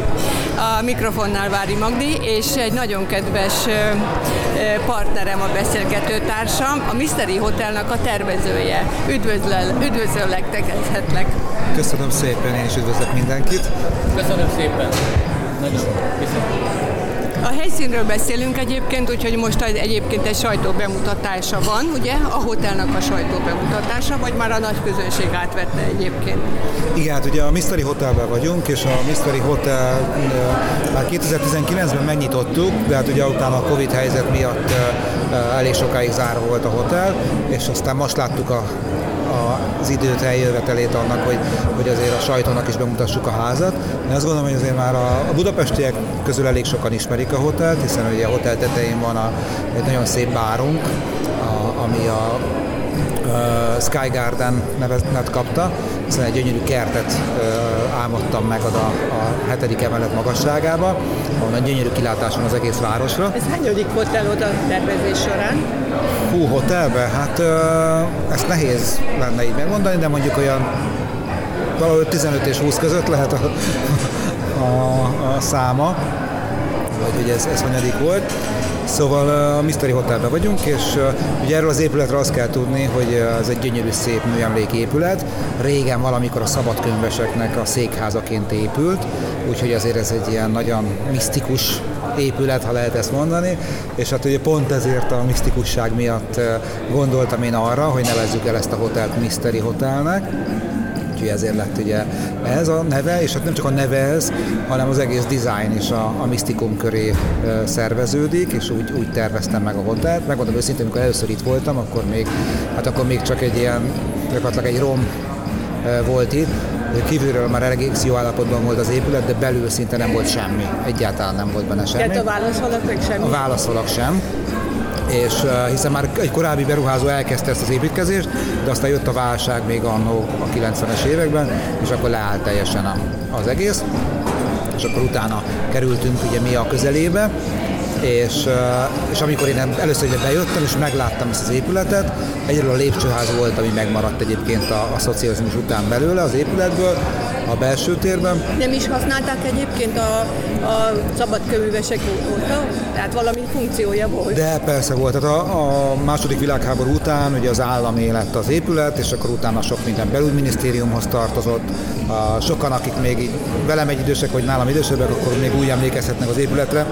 A mikrofonnál Vári Magdi, és egy nagyon kedves partnerem a beszélgető társam, a Mystery Hotelnak a tervezője. Üdvözlel, üdvözöllek, tekedhetlek. Köszönöm szépen, én is üdvözlök mindenkit. Köszönöm szépen. Nagyon viszont. A helyszínről beszélünk egyébként, úgyhogy most egy- egyébként egy sajtóbemutatása van, ugye? A hotelnak a sajtóbemutatása, vagy már a nagy közönség átvette egyébként? Igen, hát ugye a Mystery Hotelben vagyunk, és a Mystery Hotel ö, már 2019-ben megnyitottuk, de hát ugye utána a Covid helyzet miatt ö, elég sokáig zárva volt a hotel, és aztán most láttuk a, az időt, eljövetelét annak, hogy, hogy azért a sajtónak is bemutassuk a házat. De azt gondolom, hogy azért már a, a budapestiek közül elég sokan ismerik a hotelt, hiszen ugye a hotel tetején van a, egy nagyon szép bárunk, a, ami a uh, Sky Garden nevet kapta, hiszen egy gyönyörű kertet uh, álmodtam meg oda a hetedik emelet magasságába, ahonnan gyönyörű kilátás van az egész városra. Ez hányadik hotel oda tervezés során? Hú, hotelbe? Hát uh, ezt nehéz lenne így megmondani, de mondjuk olyan valahogy 15 és 20 között lehet a, a, a száma. vagy hogy ez, ez hanyadik volt. Szóval a Mystery Hotelben vagyunk, és ugye erről az épületről azt kell tudni, hogy ez egy gyönyörű szép műemléképület. Régen valamikor a szabadkönyveseknek a székházaként épült, úgyhogy azért ez egy ilyen nagyon misztikus épület, ha lehet ezt mondani, és hát ugye pont ezért a misztikusság miatt gondoltam én arra, hogy nevezzük el ezt a hotelt Mystery Hotelnek, ezért lett ugye ez a neve, és hát nem csak a neve ez, hanem az egész design is a, a misztikum köré szerveződik, és úgy, úgy terveztem meg a hotelt. Megmondom őszintén, amikor először itt voltam, akkor még, hát akkor még csak egy ilyen, gyakorlatilag egy rom volt itt, kívülről már egész jó állapotban volt az épület, de belül szinte nem volt semmi. Egyáltalán nem volt benne semmi. Tehát a válaszolak meg semmi? A válaszolak sem és hiszen már egy korábbi beruházó elkezdte ezt az építkezést, de aztán jött a válság még annó a 90-es években, és akkor leállt teljesen az egész, és akkor utána kerültünk ugye mi a közelébe, és, és amikor én először ide bejöttem, és megláttam ezt az épületet, egyről a lépcsőház volt, ami megmaradt egyébként a, a szocializmus után belőle az épületből, a belső térben. Nem is használták egyébként a, a szabadkövűvesek óta? Tehát valami funkciója volt? De persze volt. Tehát a, a második világháború után ugye az állam lett az épület, és akkor utána sok minden belügyminisztériumhoz tartozott. A, sokan, akik még velem egy idősek, vagy nálam idősebbek, akkor még úgy emlékezhetnek az épületre,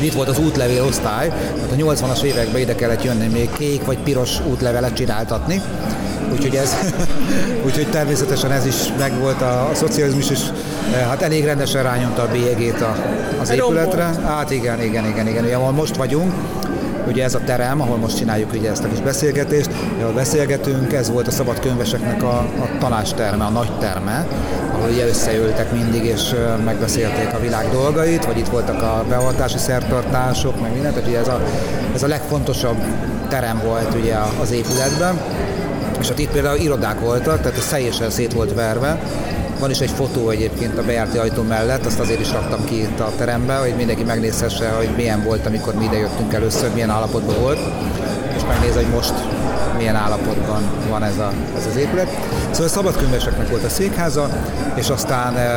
itt volt az útlevél osztály, tehát a 80-as években ide kellett jönni még kék vagy piros útlevelet csináltatni, úgyhogy ez, úgyhogy természetesen ez is megvolt a, a szocializmus, és eh, hát elég rendesen rányomta a bélyegét a, az épületre. Hát igen, igen, igen, igen, ugye, ahol most vagyunk, ugye ez a terem, ahol most csináljuk ugye ezt a kis beszélgetést, ahol beszélgetünk, ez volt a szabad könyveseknek a, a tanácsterme, a nagy terme, ahol ugye összeültek mindig, és eh, megbeszélték a világ dolgait, vagy itt voltak a beavatási szertartások, meg mindent, tehát ugye ez a, ez a legfontosabb terem volt ugye az épületben. És ott itt például irodák voltak, tehát a teljesen szét volt verve. Van is egy fotó egyébként a bejárti ajtó mellett, azt azért is raktam ki itt a terembe, hogy mindenki megnézhesse, hogy milyen volt, amikor mi ide jöttünk először, milyen állapotban volt, és megnéz, hogy most milyen állapotban van ez, a, ez az épület. Szóval szabadkönyveseknek volt a székháza, és aztán, e,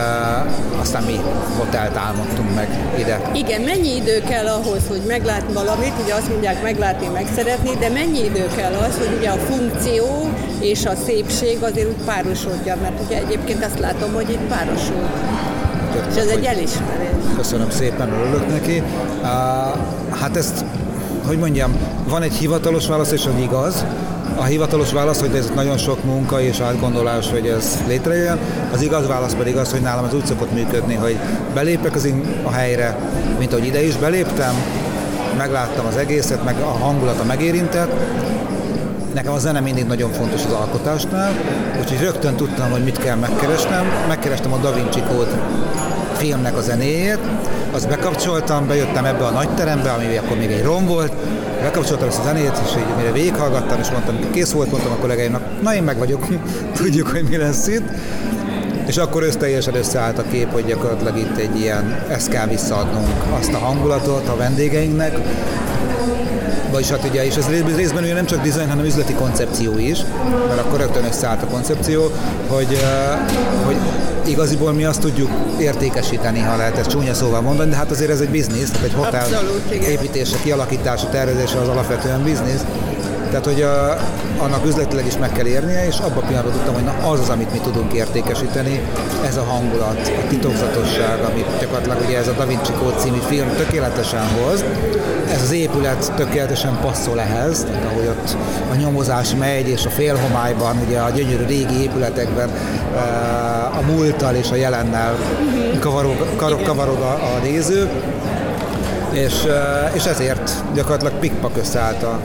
aztán mi hotelt álmodtunk meg ide. Igen, mennyi idő kell ahhoz, hogy meglátni valamit, ugye azt mondják meglátni, megszeretni, de mennyi idő kell az, hogy ugye a funkció és a szépség azért úgy párosodja, mert ugye egyébként azt látom, hogy itt párosul. És ez egy elismerés. Köszönöm szépen, örülök neki. Uh, hát ezt, hogy mondjam, van egy hivatalos válasz és egy igaz. A hivatalos válasz, hogy ez nagyon sok munka és átgondolás, hogy ez létrejön. Az igaz válasz pedig az, hogy nálam ez úgy szokott működni, hogy belépek az a helyre, mint ahogy ide is beléptem, megláttam az egészet, meg a hangulata megérintett, Nekem a zene mindig nagyon fontos az alkotásnál, úgyhogy rögtön tudtam, hogy mit kell megkeresnem. Megkerestem a Da Vinci Code filmnek a zenéjét, azt bekapcsoltam, bejöttem ebbe a nagy terembe, ami akkor még egy rom volt, bekapcsoltam ezt a zenét, és így mire végighallgattam, és mondtam, kész volt, mondtam a kollégáimnak, na én meg vagyok, tudjuk, hogy mi lesz itt. És akkor össz teljesen összeállt a kép, hogy gyakorlatilag itt egy ilyen, ezt kell visszaadnunk azt a hangulatot a vendégeinknek, vagyis hát ugye, és ez részben ugye nem csak design, hanem üzleti koncepció is, mert akkor rögtön összeállt a koncepció, hogy, hogy igaziból mi azt tudjuk értékesíteni, ha lehet ezt csúnya szóval mondani, de hát azért ez egy biznisz, tehát egy hotel Abszolút, építése, kialakítása, tervezése az alapvetően biznisz, tehát, hogy a, annak üzletileg is meg kell érnie, és abban a pillanatban tudtam, hogy na, az az, amit mi tudunk értékesíteni, ez a hangulat, a titokzatosság, amit gyakorlatilag ugye ez a Da Vinci Code című film tökéletesen hoz. Ez az épület tökéletesen passzol ehhez, tehát ahogy ott a nyomozás megy, és a félhomályban, ugye a gyönyörű régi épületekben a múlttal és a jelennel kavarog, kavarog a, a néző, és, és ezért gyakorlatilag pikpak összeállt a,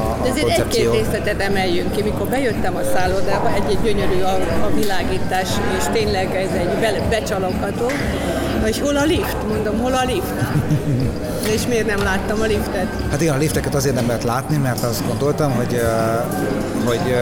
a, De azért egy-két részletet emeljünk ki. Mikor bejöttem a szállodába, egy, egy gyönyörű a, a világítás, és tényleg ez egy be, becsalogató. És hol a lift? Mondom, hol a lift? És miért nem láttam a liftet? Hát igen, a lifteket azért nem lehet látni, mert azt gondoltam, hogy, hogy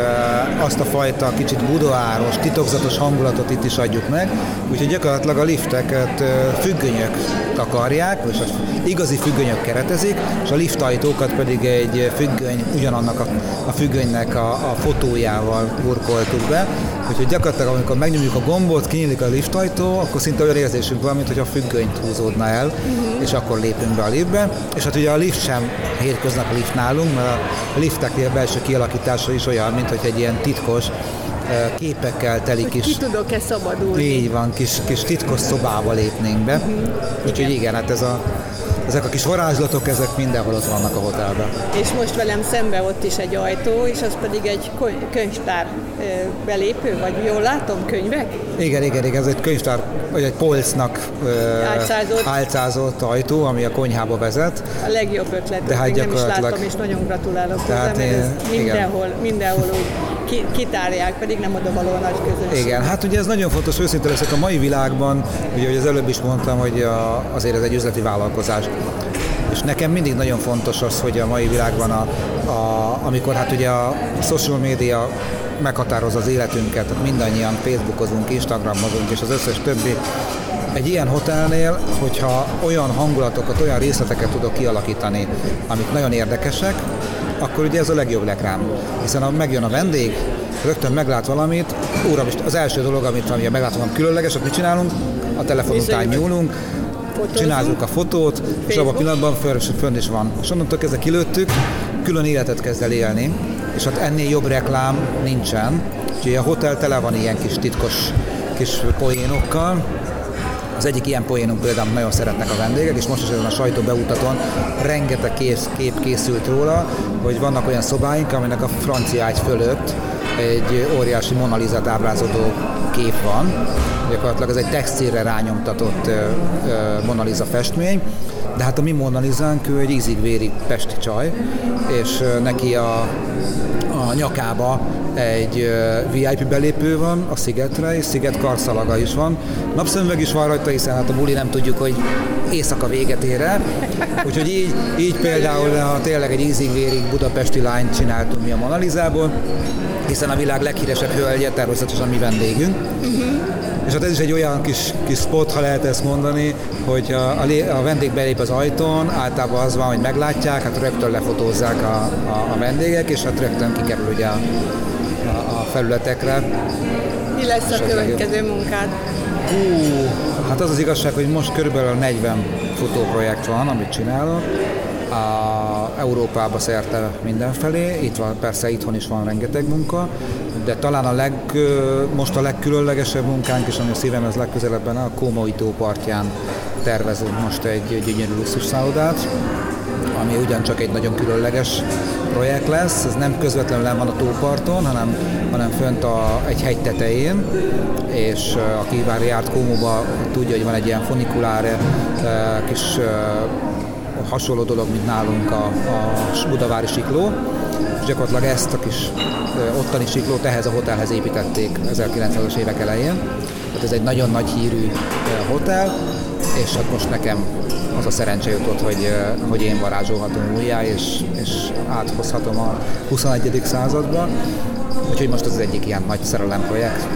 azt a fajta kicsit budoáros, titokzatos hangulatot itt is adjuk meg, úgyhogy gyakorlatilag a lifteket függönyök takarják, és az igazi függönyök keretezik, és a liftajtókat pedig egy függöny, ugyanannak a, a függönynek a, a fotójával burkoltuk be, Úgyhogy gyakorlatilag, amikor megnyomjuk a gombot, kinyílik a liftajtó, akkor szinte olyan érzésünk van, mintha a függönyt húzódna el, uh-huh. és akkor lépünk be a liftbe. És hát ugye a lift sem hétköznap lift nálunk, mert a liftek belső kialakítása is olyan, mint hogy egy ilyen titkos képekkel teli kis... Ki tudok-e szabadulni? Így van, kis, kis titkos szobába lépnénk be. Uh-huh. Úgyhogy igen. igen, hát ez a ezek a kis varázslatok, ezek mindenhol ott vannak a hotelben. És most velem szembe ott is egy ajtó, és az pedig egy könyvtár belépő, vagy jól látom, könyvek? Igen, igen, igen, ez egy könyvtár, vagy egy polcnak álcázott. álcázott ajtó, ami a konyhába vezet. A legjobb ötlet, de hát nem is láttam, és nagyon gratulálok tehát hozzá, mert ez én, mindenhol, igen. mindenhol úgy kitárják, pedig nem oda való a nagy közönség. Igen, hát ugye ez nagyon fontos, őszinte leszek a mai világban, ugye, hogy az előbb is mondtam, hogy a, azért ez egy üzleti vállalkozás. És nekem mindig nagyon fontos az, hogy a mai világban, a, a, amikor hát ugye a social media meghatároz az életünket, mindannyian Facebookozunk, Instagramozunk, és az összes többi, egy ilyen hotelnél, hogyha olyan hangulatokat, olyan részleteket tudok kialakítani, amik nagyon érdekesek, akkor ugye ez a legjobb reklám. Hiszen ha megjön a vendég, rögtön meglát valamit, úram, az első dolog, amit ami meglátom, különleges, akkor mit csinálunk? A telefon után nyúlunk, csináljuk a fotót, Facebook. és abban a pillanatban fönn is van. És onnantól kezdve kilőttük, külön életet kezd el élni, és hát ennél jobb reklám nincsen. Úgyhogy a hotel tele van ilyen kis titkos kis poénokkal, az egyik ilyen poénunk például nagyon szeretnek a vendégek, és most is ezen a sajtó beutaton rengeteg kész, kép készült róla, hogy vannak olyan szobáink, aminek a francia ágy fölött egy óriási monalizát ábrázoló kép van. Gyakorlatilag ez egy textilre rányomtatott Monaliza festmény, de hát a mi Monalizánk ő egy ízig-vérig pesti csaj, és neki a, a nyakába egy VIP belépő van a szigetre, és sziget karszalaga is van. Napszemüveg is van rajta, hiszen hát a buli nem tudjuk, hogy éjszaka véget ér el. Úgyhogy így, így például ha tényleg egy ízig-vérig budapesti lányt csináltunk mi a Monalizából, hiszen a világ leghíresebb hölgye természetesen mi vendégünk. Uh-huh. És hát ez is egy olyan kis, kis spot, ha lehet ezt mondani, hogy a, a, a vendég belép az ajtón, általában az van, hogy meglátják, hát rögtön lefotózzák a, a, a vendégek, és hát rögtön kikerül ugye a, a, a felületekre. Mi lesz a következő munkád? Hú, hát az az igazság, hogy most körülbelül 40 futóprojekt van, amit csinálok. A Európába szerte mindenfelé, itt van, persze itthon is van rengeteg munka, de talán a leg, most a legkülönlegesebb munkánk, és ami a szívemhez legközelebben a Kómai tó partján tervezünk most egy gyönyörű luxusszállodát, ami ugyancsak egy nagyon különleges projekt lesz. Ez nem közvetlenül nem van a tóparton, hanem, hanem fönt a, egy hegy tetején, és aki már járt Kómóba, tudja, hogy van egy ilyen funikuláre kis hasonló dolog, mint nálunk a, a Budavári sikló, és gyakorlatilag ezt a kis ottani siklót ehhez a hotelhez építették 1900-as évek elején. Tehát ez egy nagyon nagy hírű hotel, és hát most nekem az a szerencse jutott, hogy, hogy én varázsolhatom újjá, és, és áthozhatom a 21. századba. Úgyhogy most az egyik ilyen nagy szerelem projekt.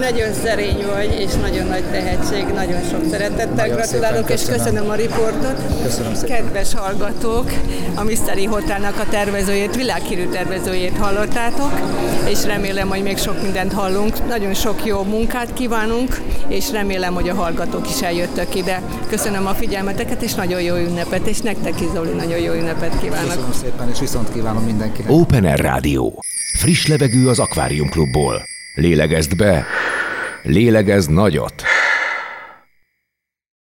Nagyon szerény vagy, és nagyon nagy tehetség, nagyon sok szeretettel nagyon gratulálok, és köszönöm a riportot. Köszönöm szépen. Kedves hallgatók, a Mystery Hotelnak a tervezőjét, világhírű tervezőjét hallottátok, és remélem, hogy még sok mindent hallunk. Nagyon sok jó munkát kívánunk, és remélem, hogy a hallgatók is eljöttök ide. Köszönöm a figyelmeteket, és nagyon jó ünnepet, és nektek is, Zoli, nagyon jó ünnepet kívánok. Köszönöm szépen, és viszont kívánom mindenkinek. Open Air Rádió. Friss levegő az Akvárium Klubból. Lélegezd be, lélegezd nagyot.